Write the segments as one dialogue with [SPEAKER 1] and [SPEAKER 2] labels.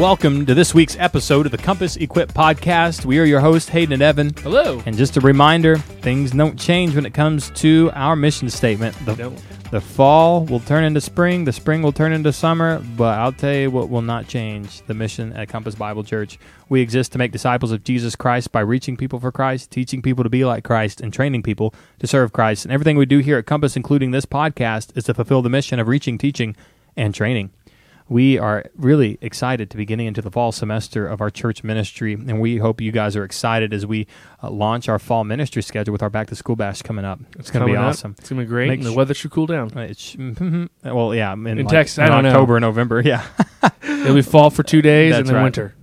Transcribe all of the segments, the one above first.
[SPEAKER 1] Welcome to this week's episode of the Compass Equip Podcast. We are your hosts, Hayden and Evan.
[SPEAKER 2] Hello.
[SPEAKER 1] And just a reminder, things don't change when it comes to our mission statement. The, the fall will turn into spring, the spring will turn into summer, but I'll tell you what will not change the mission at Compass Bible Church. We exist to make disciples of Jesus Christ by reaching people for Christ, teaching people to be like Christ, and training people to serve Christ. And everything we do here at Compass, including this podcast, is to fulfill the mission of reaching, teaching, and training. We are really excited to be getting into the fall semester of our church ministry, and we hope you guys are excited as we uh, launch our fall ministry schedule with our back to school bash coming up. It's going to be
[SPEAKER 2] up.
[SPEAKER 1] awesome.
[SPEAKER 2] It's gonna be great.
[SPEAKER 1] Make
[SPEAKER 2] and the weather should cool down.
[SPEAKER 1] Uh, It's, well, yeah, in,
[SPEAKER 2] In
[SPEAKER 1] like,
[SPEAKER 2] Texas,
[SPEAKER 1] in
[SPEAKER 2] don't know.
[SPEAKER 1] October, November, yeah.
[SPEAKER 2] It'll be fall for two days
[SPEAKER 1] That's
[SPEAKER 2] and then
[SPEAKER 1] right.
[SPEAKER 2] winter.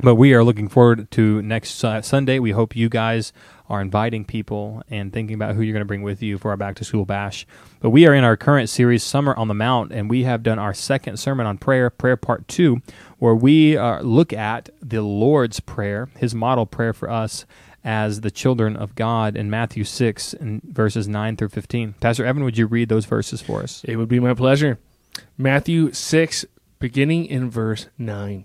[SPEAKER 1] But we are looking forward to next uh, Sunday. We hope you guys are inviting people and thinking about who you're going to bring with you for our back to school bash. But we are in our current series, Summer on the Mount, and we have done our second sermon on prayer, prayer part two, where we uh, look at the Lord's Prayer, his model prayer for us as the children of God in Matthew 6 and verses 9 through 15. Pastor Evan, would you read those verses for us?
[SPEAKER 2] It would be my pleasure. Matthew 6, beginning in verse 9.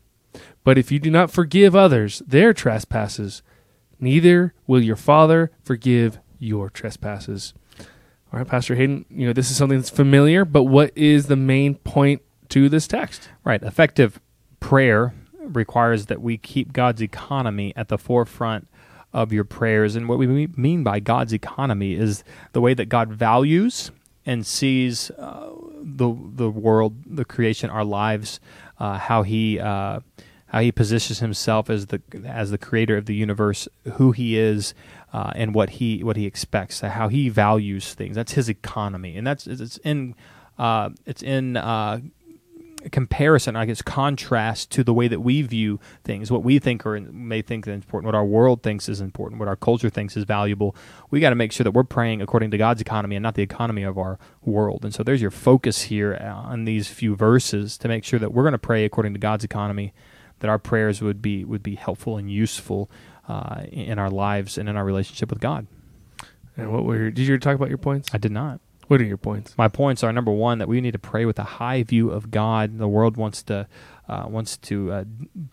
[SPEAKER 2] But if you do not forgive others their trespasses, neither will your Father forgive your trespasses. All right, Pastor Hayden, you know, this is something that's familiar, but what is the main point to this text?
[SPEAKER 1] Right. Effective prayer requires that we keep God's economy at the forefront of your prayers. And what we mean by God's economy is the way that God values and sees uh, the the world, the creation, our lives, uh, how he uh, how he positions himself as the as the creator of the universe, who he is, uh, and what he what he expects, how he values things. That's his economy, and that's it's in uh, it's in uh, comparison, I guess, contrast to the way that we view things, what we think or may think is important, what our world thinks is important, what our culture thinks is valuable. We got to make sure that we're praying according to God's economy and not the economy of our world. And so there's your focus here on these few verses to make sure that we're going to pray according to God's economy, that our prayers would be would be helpful and useful uh, in our lives and in our relationship with God.
[SPEAKER 2] And what were your, did you talk about your points?
[SPEAKER 1] I did not.
[SPEAKER 2] What are your points?
[SPEAKER 1] My points are number one that we need to pray with a high view of God. The world wants to uh, wants to uh,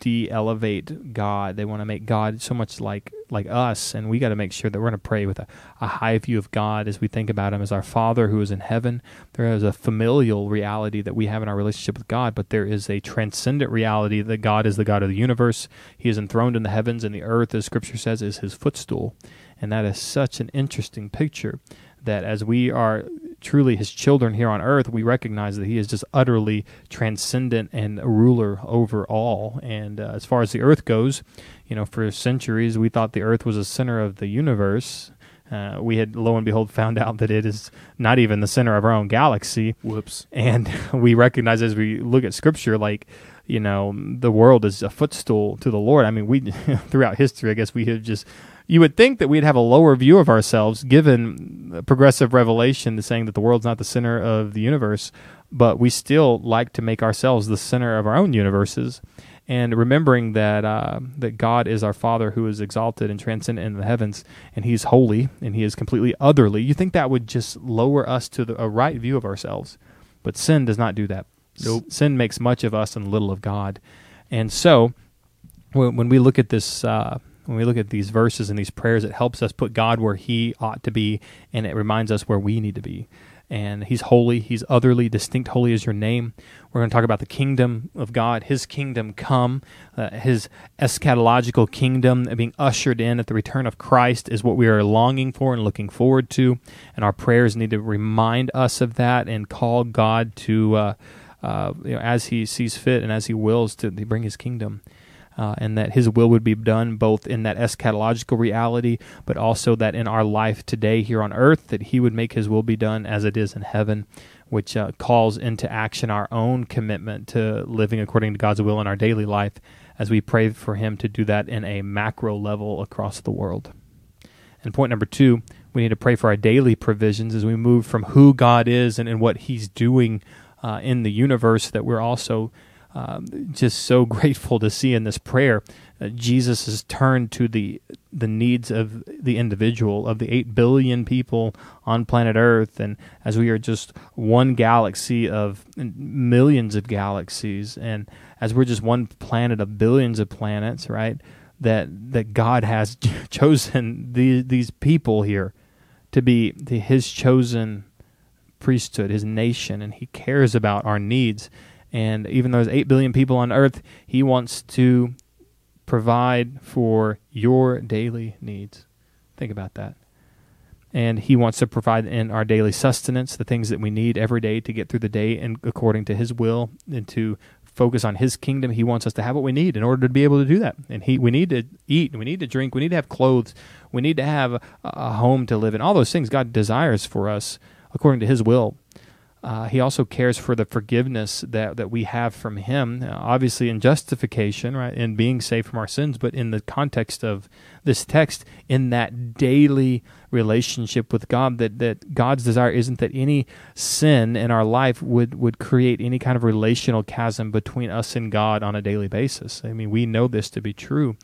[SPEAKER 1] de-elevate God. They want to make God so much like like us, and we got to make sure that we're going to pray with a, a high view of God as we think about Him as our Father who is in heaven. There is a familial reality that we have in our relationship with God, but there is a transcendent reality that God is the God of the universe. He is enthroned in the heavens, and the earth, as Scripture says, is His footstool, and that is such an interesting picture that as we are truly his children here on earth, we recognize that he is just utterly transcendent and a ruler over all. And uh, as far as the earth goes, you know, for centuries we thought the earth was the center of the universe. Uh, we had, lo and behold, found out that it is not even the center of our own galaxy.
[SPEAKER 2] Whoops.
[SPEAKER 1] And we recognize as we look at scripture, like, you know, the world is a footstool to the Lord. I mean, we, throughout history, I guess we have just, you would think that we'd have a lower view of ourselves given progressive revelation the saying that the world's not the center of the universe, but we still like to make ourselves the center of our own universes. And remembering that uh, that God is our Father who is exalted and transcendent in the heavens, and He's holy and He is completely otherly, you think that would just lower us to the, a right view of ourselves. But sin does not do that.
[SPEAKER 2] Nope.
[SPEAKER 1] Sin makes much of us and little of God. And so, when, when we look at this, uh, when we look at these verses and these prayers, it helps us put God where He ought to be, and it reminds us where we need to be. And He's holy, He's otherly, distinct, holy is your name. We're going to talk about the kingdom of God, His kingdom come, uh, His eschatological kingdom being ushered in at the return of Christ is what we are longing for and looking forward to. And our prayers need to remind us of that and call God to, uh, uh, you know, as He sees fit and as He wills to bring His kingdom uh, and that His will would be done both in that eschatological reality, but also that in our life today here on earth, that He would make His will be done as it is in heaven, which uh, calls into action our own commitment to living according to God's will in our daily life as we pray for Him to do that in a macro level across the world. And point number two, we need to pray for our daily provisions as we move from who God is and, and what He's doing uh, in the universe that we're also um, just so grateful to see in this prayer. Uh, Jesus has turned to the the needs of the individual of the eight billion people on planet Earth, and as we are just one galaxy of millions of galaxies, and as we're just one planet of billions of planets, right? That that God has chosen these these people here to be the, His chosen priesthood, His nation, and He cares about our needs. And even though there's 8 billion people on earth, he wants to provide for your daily needs. Think about that. And he wants to provide in our daily sustenance, the things that we need every day to get through the day and according to his will and to focus on his kingdom. He wants us to have what we need in order to be able to do that. And he we need to eat, we need to drink, we need to have clothes, we need to have a, a home to live in. All those things God desires for us according to his will. Uh, he also cares for the forgiveness that, that we have from Him, uh, obviously in justification, right, in being saved from our sins, but in the context of this text, in that daily relationship with God, that, that God's desire isn't that any sin in our life would, would create any kind of relational chasm between us and God on a daily basis. I mean, we know this to be true,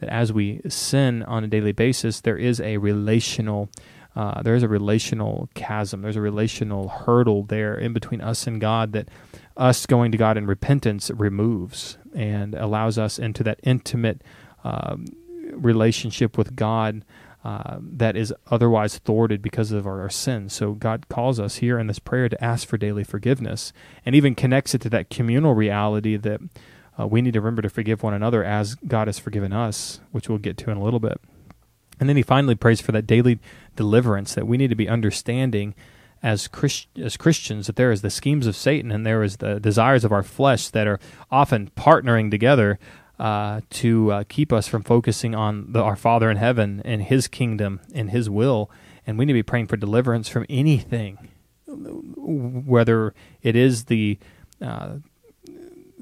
[SPEAKER 1] that as we sin on a daily basis, there is a relational uh, there's a relational chasm, there's a relational hurdle there in between us and God that us going to God in repentance removes and allows us into that intimate um, relationship with God uh, that is otherwise thwarted because of our, our sins. So God calls us here in this prayer to ask for daily forgiveness and even connects it to that communal reality that uh, we need to remember to forgive one another as God has forgiven us, which we'll get to in a little bit. And then he finally prays for that daily deliverance that we need to be understanding as Christ, as Christians that there is the schemes of Satan and there is the desires of our flesh that are often partnering together uh, to uh, keep us from focusing on the, our Father in heaven and His kingdom and His will. And we need to be praying for deliverance from anything, whether it is the uh,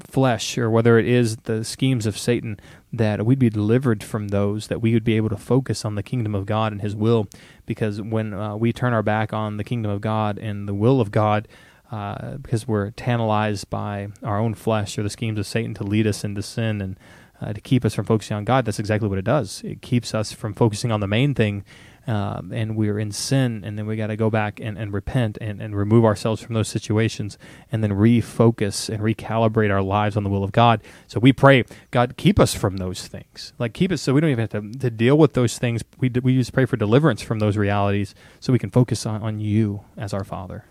[SPEAKER 1] flesh or whether it is the schemes of Satan, that we'd be delivered from those, that we would be able to focus on the kingdom of God and His will. Because when uh, we turn our back on the kingdom of God and the will of God, uh, because we're tantalized by our own flesh or the schemes of Satan to lead us into sin and uh, to keep us from focusing on God, that's exactly what it does. It keeps us from focusing on the main thing um, and we're in sin, and then we got to go back and, and repent and, and remove ourselves from those situations, and then refocus and recalibrate our lives on the will of God. So we pray, God, keep us from those things. Like keep us so we don't even have to, to deal with those things. We we just pray for deliverance from those realities, so we can focus on, on you as our Father.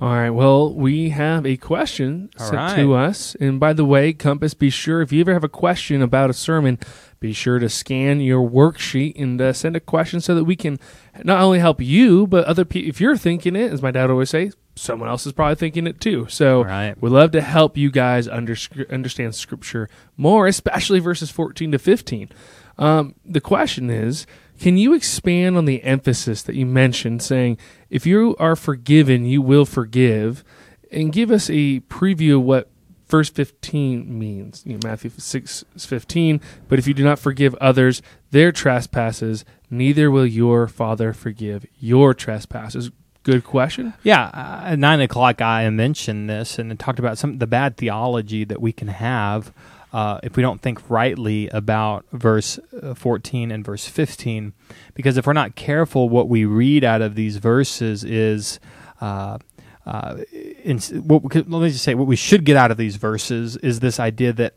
[SPEAKER 2] All right. Well, we have a question All sent right. to us. And by the way, Compass, be sure if you ever have a question about a sermon, be sure to scan your worksheet and uh, send a question so that we can not only help you, but other people. If you're thinking it, as my dad always says, someone else is probably thinking it too. So right. we'd love to help you guys under, understand Scripture more, especially verses 14 to 15. Um, the question is can you expand on the emphasis that you mentioned, saying, if you are forgiven, you will forgive, and give us a preview of what verse 15 means? You know, Matthew 6 15, but if you do not forgive others their trespasses, neither will your Father forgive your trespasses. Good question.
[SPEAKER 1] Yeah, uh, at nine o'clock, I mentioned this and talked about some the bad theology that we can have uh, if we don't think rightly about verse uh, 14 and verse 15. Because if we're not careful, what we read out of these verses is. Uh, uh, in, what, let me just say, what we should get out of these verses is this idea that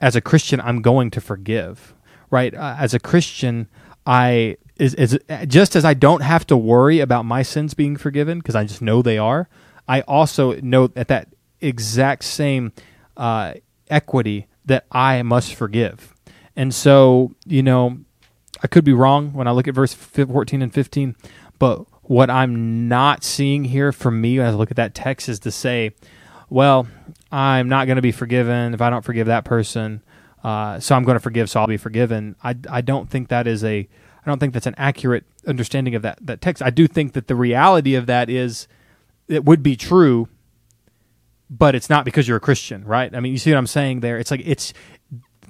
[SPEAKER 1] as a Christian, I'm going to forgive, right? Uh, as a Christian, I is, is just as I don't have to worry about my sins being forgiven because I just know they are. I also know at that exact same uh, equity that I must forgive. And so, you know, I could be wrong when I look at verse 14 and 15, but what I'm not seeing here for me as I look at that text is to say, well, I'm not going to be forgiven if I don't forgive that person. Uh, so I'm going to forgive, so I'll be forgiven. I, I don't think that is a I don't think that's an accurate understanding of that that text. I do think that the reality of that is it would be true but it's not because you're a Christian, right? I mean, you see what I'm saying there? It's like it's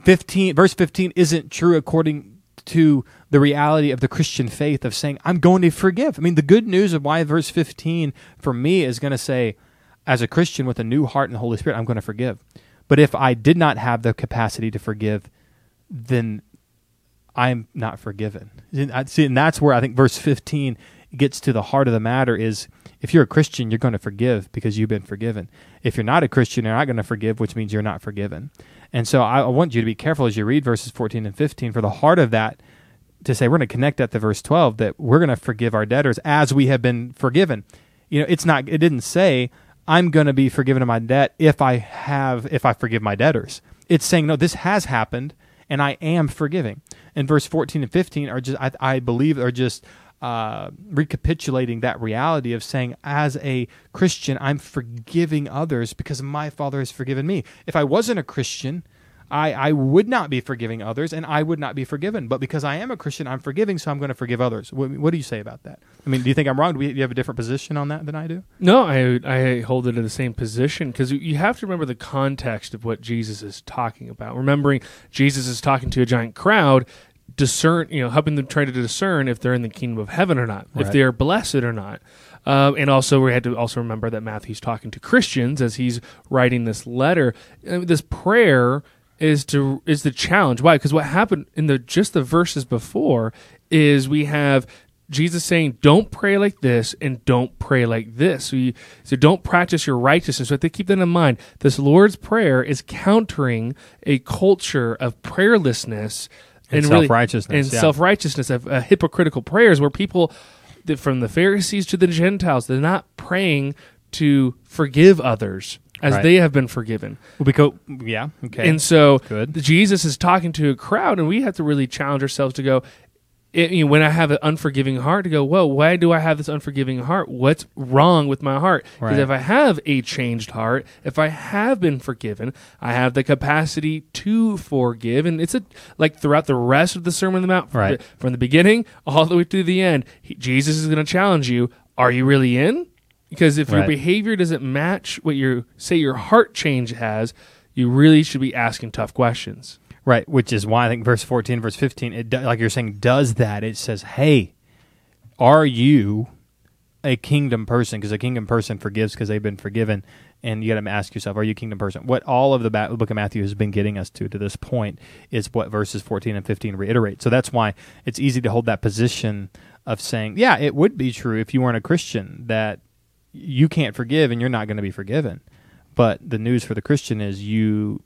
[SPEAKER 1] 15 verse 15 isn't true according to the reality of the Christian faith of saying I'm going to forgive. I mean, the good news of why verse 15 for me is going to say as a Christian with a new heart and the Holy Spirit, I'm going to forgive. But if I did not have the capacity to forgive, then I'm not forgiven. See, and that's where I think verse 15 gets to the heart of the matter is if you're a Christian, you're going to forgive because you've been forgiven. If you're not a Christian, you're not going to forgive, which means you're not forgiven. And so I want you to be careful as you read verses 14 and 15 for the heart of that to say we're going to connect that to verse 12 that we're going to forgive our debtors as we have been forgiven. You know, it's not it didn't say I'm going to be forgiven of my debt if I have if I forgive my debtors. It's saying no, this has happened and I am forgiving. And verse 14 and 15 are just I, I believe are just uh, recapitulating that reality of saying, as a Christian, I'm forgiving others because my Father has forgiven me. If I wasn't a Christian, I, I would not be forgiving others and I would not be forgiven. But because I am a Christian, I'm forgiving, so I'm going to forgive others. What, what do you say about that? I mean, do you think I'm wrong? Do, we, do you have a different position on that than I do?
[SPEAKER 2] No, I, I hold it in the same position because you have to remember the context of what Jesus is talking about. Remembering Jesus is talking to a giant crowd, discern, you know, helping them try to discern if they're in the kingdom of heaven or not, right. if they are blessed or not. Um, and also, we had to also remember that Matthew's talking to Christians as he's writing this letter. Uh, this prayer is to is the challenge. Why? Because what happened in the just the verses before is we have Jesus saying, "Don't pray like this and don't pray like this." So, you, so don't practice your righteousness. So, to keep that in mind, this Lord's prayer is countering a culture of prayerlessness
[SPEAKER 1] and, self righteousness,
[SPEAKER 2] and yeah. self righteousness of uh, hypocritical prayers, where people, from the Pharisees to the Gentiles, they're not praying to forgive others as right. they have been forgiven.
[SPEAKER 1] Well, because yeah, okay,
[SPEAKER 2] and so Good. Jesus is talking to a crowd, and we have to really challenge ourselves to go it, you know, when I have an unforgiving heart, to go, whoa, why do I have this unforgiving heart? What's wrong with my heart? Because right. if I have a changed heart, if I have been forgiven, I have the capacity to forgive. And it's a like throughout the rest of the Sermon on the Mount,
[SPEAKER 1] right.
[SPEAKER 2] from, the, from the beginning all the way to the end, he, Jesus is going to challenge you. Are you really in? Because if right. your behavior doesn't match what you say your heart change has, you really should be asking tough questions.
[SPEAKER 1] Right, which is why I think verse 14, verse 15, it like you're saying, does that. It says, hey, are you a kingdom person? Because a kingdom person forgives because they've been forgiven. And you got to ask yourself, are you a kingdom person? What all of the book of Matthew has been getting us to to this point is what verses 14 and 15 reiterate. So that's why it's easy to hold that position of saying, yeah, it would be true if you weren't a Christian that you can't forgive and you're not going to be forgiven. But the news for the Christian is you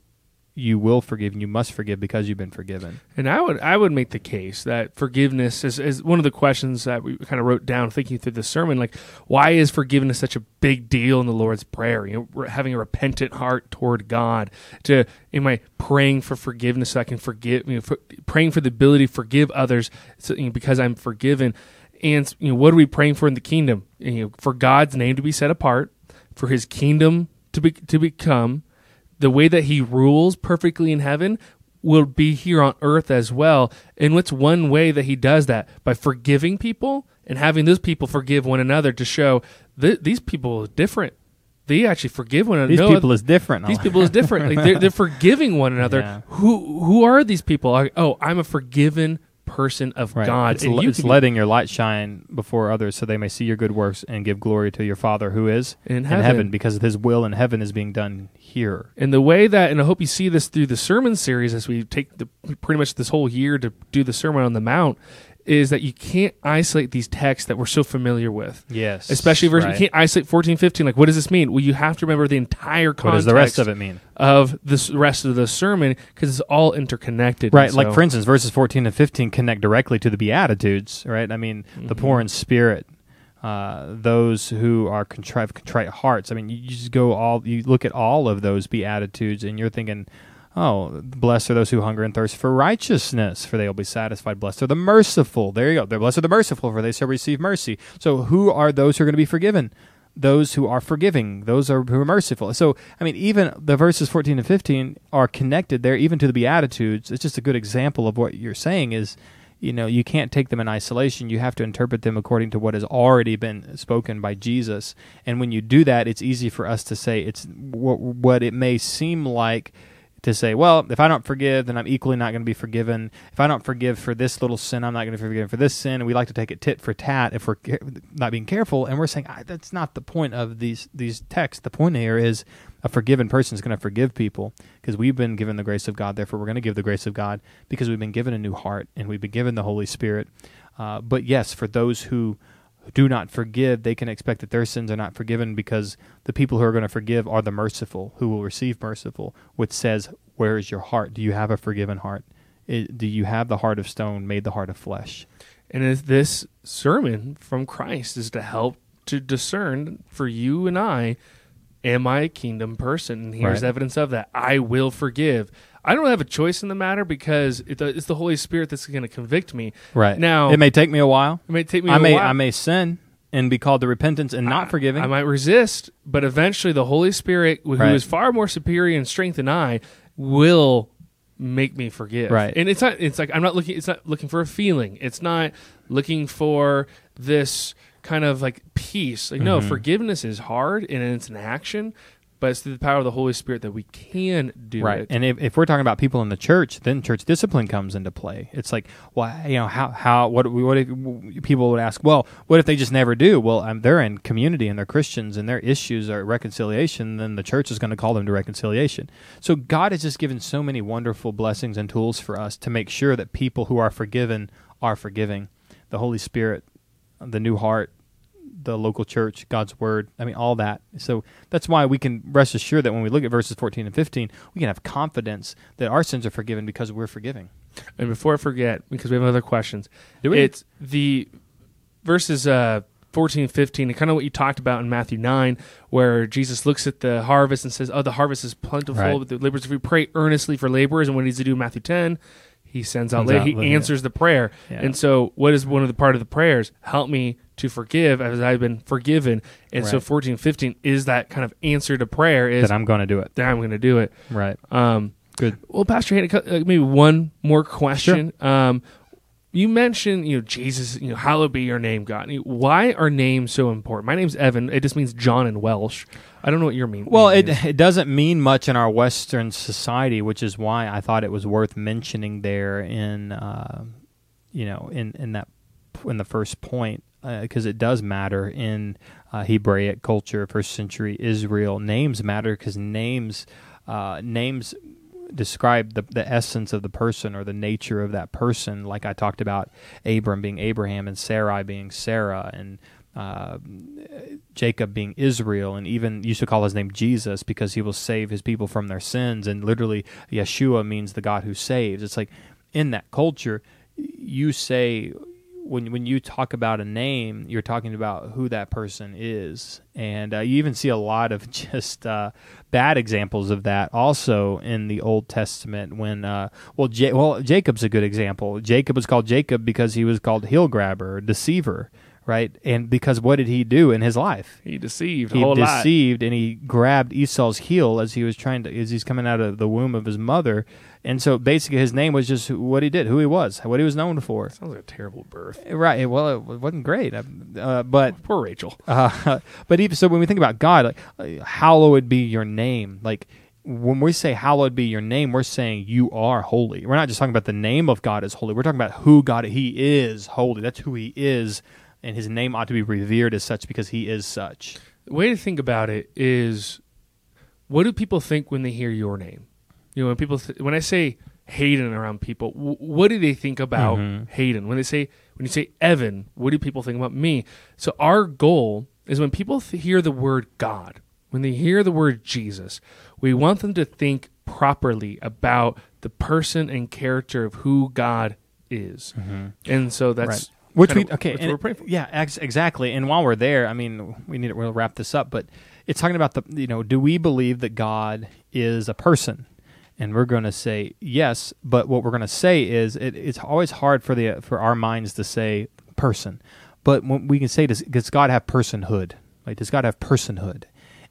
[SPEAKER 1] you will forgive and you must forgive because you've been forgiven.
[SPEAKER 2] And I would I would make the case that forgiveness is, is one of the questions that we kind of wrote down thinking through the sermon. Like, why is forgiveness such a big deal in the Lord's Prayer? You know, having a repentant heart toward God. To am I praying for forgiveness so I can forgive? You know, for, praying for the ability to forgive others so, you know, because I'm forgiven. And you know, what are we praying for in the kingdom? You know, for God's name to be set apart, for His kingdom to be to become the way that he rules perfectly in heaven will be here on earth as well. And what's one way that he does that? By forgiving people and having those people forgive one another to show that these people are different. They actually forgive one another.
[SPEAKER 1] These no, people is different.
[SPEAKER 2] These people is different. Like they're, they're forgiving one another. Yeah. Who who are these people? Like, oh, I'm a forgiven person of right. God.
[SPEAKER 1] It's, l- it's letting your light shine before others so they may see your good works and give glory to your Father who is in heaven, in heaven because his will in heaven is being done here.
[SPEAKER 2] And the way that, and I hope you see this through the sermon series as we take the, pretty much this whole year to do the Sermon on the Mount, is that you can't isolate these texts that we're so familiar with.
[SPEAKER 1] Yes.
[SPEAKER 2] Especially verse, right. you can't isolate 14, 15. Like, what does this mean? Well, you have to remember the entire context. What
[SPEAKER 1] does the rest of it mean?
[SPEAKER 2] Of the rest of the sermon because it's all interconnected.
[SPEAKER 1] Right. like, for instance, verses 14 and 15 connect directly to the Beatitudes, right? I mean, mm-hmm. the poor in spirit. Uh, those who are contrite, contrite hearts. I mean, you just go all, you look at all of those beatitudes, and you're thinking, Oh, blessed are those who hunger and thirst for righteousness, for they will be satisfied. Blessed are the merciful. There you go. They're blessed are the merciful, for they shall receive mercy. So, who are those who are going to be forgiven? Those who are forgiving, those are who are merciful. So, I mean, even the verses 14 and 15 are connected there, even to the Beatitudes. It's just a good example of what you're saying is, you know, you can't take them in isolation. You have to interpret them according to what has already been spoken by Jesus. And when you do that, it's easy for us to say it's what, what it may seem like to say, well, if I don't forgive, then I'm equally not going to be forgiven. If I don't forgive for this little sin, I'm not going to be forgiven for this sin. And we like to take it tit for tat if we're not being careful. And we're saying ah, that's not the point of these these texts. The point here is a forgiven person is going to forgive people because we've been given the grace of God. Therefore, we're going to give the grace of God because we've been given a new heart and we've been given the Holy Spirit. Uh, but yes, for those who do not forgive, they can expect that their sins are not forgiven because the people who are going to forgive are the merciful, who will receive merciful, which says, Where is your heart? Do you have a forgiven heart? Do you have the heart of stone made the heart of flesh?
[SPEAKER 2] And is this sermon from Christ is to help to discern for you and I, am I a kingdom person? And here's
[SPEAKER 1] Right.
[SPEAKER 2] evidence of that. I will forgive. I don't have a choice in the matter because it, it's the Holy Spirit that's going to convict me.
[SPEAKER 1] Right.
[SPEAKER 2] Now-
[SPEAKER 1] it may take me a while.
[SPEAKER 2] It may take me
[SPEAKER 1] I
[SPEAKER 2] a
[SPEAKER 1] may
[SPEAKER 2] while.
[SPEAKER 1] I may sin and be called to repentance and not
[SPEAKER 2] I-
[SPEAKER 1] forgiving.
[SPEAKER 2] I might resist, but eventually the Holy Spirit, who is
[SPEAKER 1] Right.
[SPEAKER 2] far more superior in strength than I, will make me forgive.
[SPEAKER 1] Right.
[SPEAKER 2] And it's not it's like I'm not looking it's not looking for a feeling. It's not looking for this kind of like peace. Like no,
[SPEAKER 1] Mhm.
[SPEAKER 2] forgiveness is hard and it's an action, but it's through the power of the Holy Spirit that we can do
[SPEAKER 1] right.
[SPEAKER 2] it.
[SPEAKER 1] And if, if we're talking about people in the church, then church discipline comes into play. It's like, well, you know, how, how, what, what if people would ask, well, what if they just never do? Well, um, they're in community and they're Christians and their issues are reconciliation, then the church is going to call them to reconciliation. So God has just given so many wonderful blessings and tools for us to make sure that people who are forgiven are forgiving. The Holy Spirit, the new heart, the local church, God's word. I mean, all that. So that's why we can rest assured that when we look at verses 14 and 15, we can have confidence that our sins are forgiven because we're forgiving.
[SPEAKER 2] And before I forget, because we have other questions,
[SPEAKER 1] Do we?
[SPEAKER 2] it's the verses uh, 14 and 15, and kind of what you talked about in Matthew 9, where Jesus looks at the harvest and says, Oh, the harvest is plentiful,
[SPEAKER 1] Right.
[SPEAKER 2] but the laborers, if we pray earnestly for laborers, and what he needs to do in Matthew 10, he sends out,
[SPEAKER 1] out
[SPEAKER 2] he answers the prayer.
[SPEAKER 1] Yeah.
[SPEAKER 2] And so, what is one of the part of the prayers? Help me to forgive as I've been forgiven. And so,
[SPEAKER 1] Right.
[SPEAKER 2] 14 and 15 is that kind of answer to prayer is
[SPEAKER 1] that I'm going to do it.
[SPEAKER 2] that I'm going to do it.
[SPEAKER 1] Right.
[SPEAKER 2] Um,
[SPEAKER 1] Good.
[SPEAKER 2] well, Pastor Hayden, uh, maybe one more question. Um, you mentioned, you know, Jesus, you know, hallowed be your name, God. Why are names so important? My name's Evan. It just means John in Welsh. I don't know what your mean.
[SPEAKER 1] Well, it,
[SPEAKER 2] is.
[SPEAKER 1] it doesn't mean much in our Western society, which is why I thought it was worth mentioning there in, uh, you know, in, in that in the first point because it does matter in uh, Hebraic culture, first century Israel. Names matter because names uh, names describe the, the essence of the person or the nature of that person. Like I talked about Abram being Abraham and Sarai being Sarah and uh, Jacob being Israel, and even used to call his name Jesus because he will save his people from their sins. And literally, Yeshua means the God who saves. It's like in that culture, you say when when you talk about a name, you're talking about who that person is, and uh, you even see a lot of just uh, bad examples of that also in the Old Testament. When uh, well, well, Jacob's a good example. Jacob was called Jacob because he was called heel grabber, deceiver, right? And because what did he do in his life?
[SPEAKER 2] he deceived
[SPEAKER 1] he
[SPEAKER 2] whole lot.
[SPEAKER 1] deceived and he grabbed Esau's heel as he was trying to as he's coming out of the womb of his mother. And so basically his name was just what he did, who he was, what he was known for.
[SPEAKER 2] Sounds like a terrible birth.
[SPEAKER 1] Right. Well, it wasn't great, uh, but
[SPEAKER 2] Poor Rachel.
[SPEAKER 1] uh, but even so, when we think about God, like uh, hallowed be your name. Like when we say hallowed be your name, we're saying you are holy. We're not just talking about the name of God as holy. We're talking about who God He is holy. That's who He is, and His name ought to be revered as such because He is such.
[SPEAKER 2] The way to think about it is, what do people think when they hear your name? You know, when people th- when I say Hayden around people, w- what do they think about
[SPEAKER 1] Mhm.
[SPEAKER 2] Hayden? When they say when you say Evan, what do people think about me? So our goal is when people th- hear the word God, when they hear the word Jesus, we want them to think properly about the person and character of who God is. And so that's
[SPEAKER 1] Right. Which we
[SPEAKER 2] of
[SPEAKER 1] okay,
[SPEAKER 2] what
[SPEAKER 1] and
[SPEAKER 2] we're praying for.
[SPEAKER 1] yeah, ex- exactly. And while we're there, I mean, we need to, we'll wrap this up, but it's talking about the you know, do we believe that God is a person? And we're going to say yes, but what we're going to say is it, it's always hard for the for our minds to say person, but when we can say does, does God have personhood? Like does God have personhood?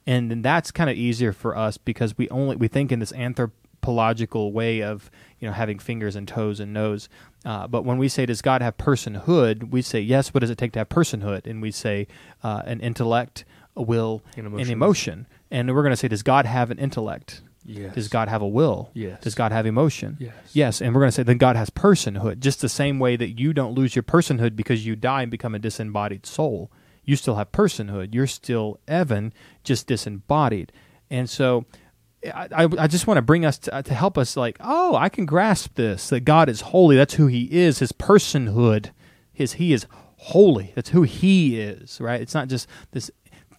[SPEAKER 1] And then that's kind of easier for us because we only we think in this anthropological way of you know having fingers and toes and nose. Uh, but when we say does God have personhood, we say yes. What does it take to have personhood? And we say uh, an intellect, a will,
[SPEAKER 2] And
[SPEAKER 1] and
[SPEAKER 2] emotion.
[SPEAKER 1] emotion. And we're going to say does God have an intellect?
[SPEAKER 2] Yes.
[SPEAKER 1] Does God have a will?
[SPEAKER 2] Yes.
[SPEAKER 1] Does God have emotion?
[SPEAKER 2] Yes.
[SPEAKER 1] Yes, and we're going to say then God has personhood, just the same way that you don't lose your personhood because you die and become a disembodied soul. You still have personhood. You're still Evan, just disembodied. And so I, I, just want to bring us to, to help us like, oh, I can grasp this that God is holy. That's who he is. His personhood, his he is holy. That's who he is, right? It's not just this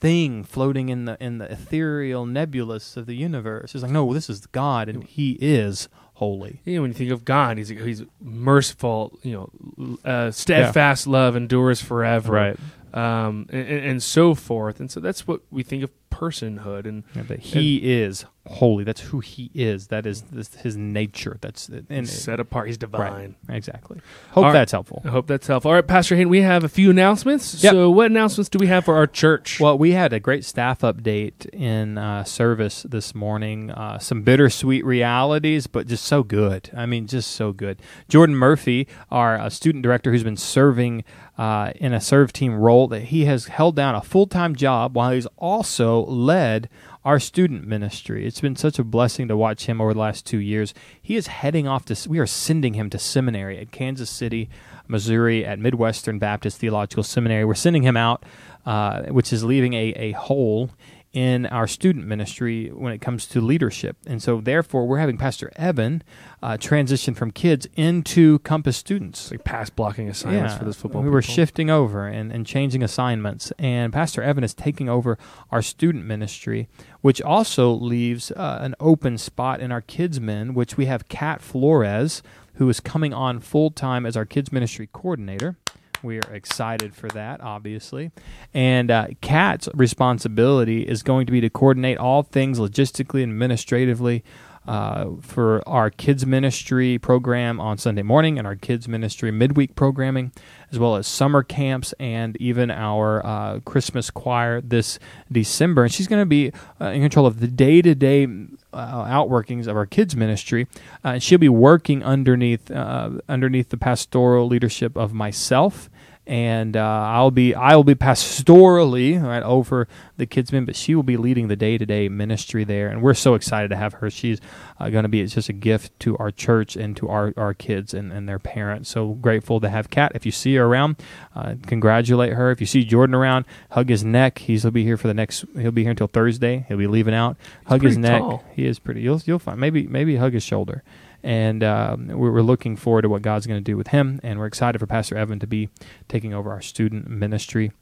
[SPEAKER 1] thing floating in the in the ethereal nebulous of the universe. It's like, no, this is God and he is holy.
[SPEAKER 2] Yeah, when you think of God, he's he's merciful. You know, uh, steadfast love endures forever. right Um, and, and so forth. And so that's what we think of personhood. And
[SPEAKER 1] Yeah, that he is holy. That's who he is. That is this, his nature. That's and
[SPEAKER 2] set apart. He's divine.
[SPEAKER 1] right. Exactly. Hope
[SPEAKER 2] All right.
[SPEAKER 1] that's helpful.
[SPEAKER 2] I hope that's helpful. All right, Pastor Hayden, we have a few announcements.
[SPEAKER 1] Yep.
[SPEAKER 2] So, what announcements do we have for our church?
[SPEAKER 1] Well, we had a great staff update in uh, service this morning. Uh, some bittersweet realities, but just so good. I mean, just so good. Jordan Murphy, our uh, student director, who's been serving uh, in a serve team role, that he has held down a full time job while he's also led our student ministry. It's been such a blessing to watch him over the last two years. He is heading off to, we are sending him to seminary at Kansas City, Missouri, at Midwestern Baptist Theological Seminary. We're sending him out, uh, which is leaving a, a hole in our student ministry when it comes to leadership. And so, therefore, we're having Pastor Evan uh, transition from kids into Compass students.
[SPEAKER 2] like pass blocking assignments for this football.
[SPEAKER 1] We were shifting over and, and changing assignments, and Pastor Evan is taking over our student ministry, which also leaves uh, an open spot in our kids men, which we have Kat Flores, who is coming on full time as our kids ministry coordinator. We are excited for that, obviously. And uh, Kat's responsibility is going to be to coordinate all things logistically and administratively uh, for our kids ministry program on Sunday morning and our kids ministry midweek programming, as well as summer camps and even our uh, Christmas choir this December. And she's going to be uh, in control of the day to day outworkings of our kids ministry. Uh, and she'll be working underneath uh, underneath the pastoral leadership of myself and uh, I'll be I will be pastorally right over the kidsmen, but she will be leading the day to day ministry there, and we're so excited to have her. She's uh, going to be it's just a gift to our church and to our, our kids and, and their parents. So grateful to have Kat. If you see her around, uh, congratulate her. If you see Jordan around, hug his neck. He's he'll be here for the next. He'll be here until Thursday. He'll be leaving out. hug his neck.
[SPEAKER 2] tall.
[SPEAKER 1] He is pretty. You'll you'll find maybe maybe hug his shoulder and um, we're, looking forward to what God's going to do with him. And we're excited for Pastor Evan to be taking over our student ministry.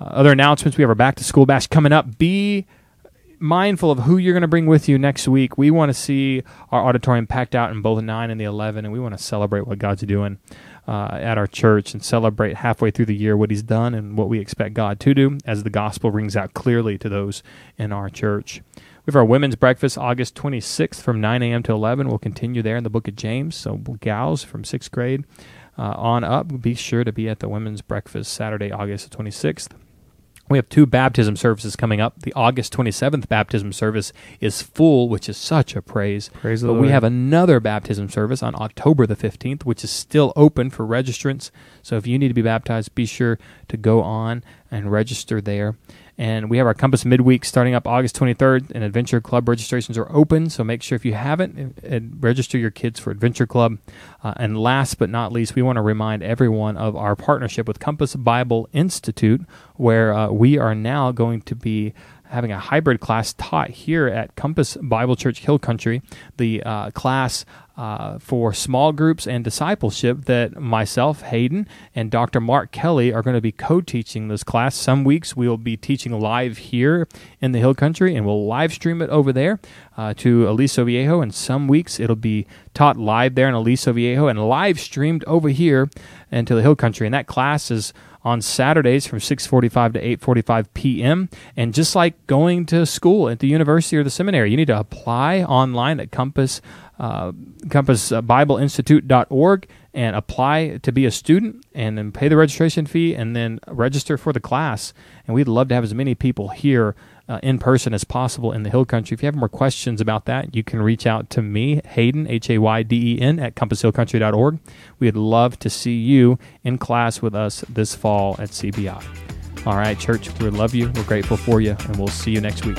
[SPEAKER 1] Uh, other announcements: we have our back to school bash coming up. Be mindful of who you're going to bring with you next week. We want to see our auditorium packed out in both the nine and the eleven, and we want to celebrate what God's doing. Uh, at our church and celebrate halfway through the year what he's done and what we expect God to do as the gospel rings out clearly to those in our church. We have our women's breakfast August 26th from 9 a.m. to 11. We'll continue there in the book of James. So, gals from sixth grade uh, on up, be sure to be at the women's breakfast Saturday, August 26th. We have two baptism services coming up. The August 27th baptism service is full, which is such a praise.
[SPEAKER 2] Praise the
[SPEAKER 1] but we have another baptism service on October the 15th, which is still open for registrants. So if you need to be baptized, be sure to go on and register there. And we have our Compass Midweek starting up August 23rd, and Adventure Club registrations are open. So make sure if you haven't, uh, register your kids for Adventure Club. Uh, and last but not least, we want to remind everyone of our partnership with Compass Bible Institute, where uh, we are now going to be having a hybrid class taught here at Compass Bible Church Hill Country. The uh, class uh, for small groups and discipleship that myself, Hayden, and Dr. Mark Kelly are going to be co teaching this class. Some weeks we will be teaching live here in the Hill Country and we'll live stream it over there uh, to Aliso Viejo. And some weeks it'll be taught live there in Aliso Viejo and live streamed over here into the Hill Country. And that class is on Saturdays from 6:45 to 8:45 p.m. And just like going to school at the university or the seminary, you need to apply online at Compass uh, Compass uh, and apply to be a student, and then pay the registration fee, and then register for the class. And we'd love to have as many people here. Uh, in person as possible in the Hill Country. If you have more questions about that, you can reach out to me, Hayden, H A Y D E N, at compasshillcountry.org. We'd love to see you in class with us this fall at CBI. All right, church, we love you. We're grateful for you, and we'll see you next week.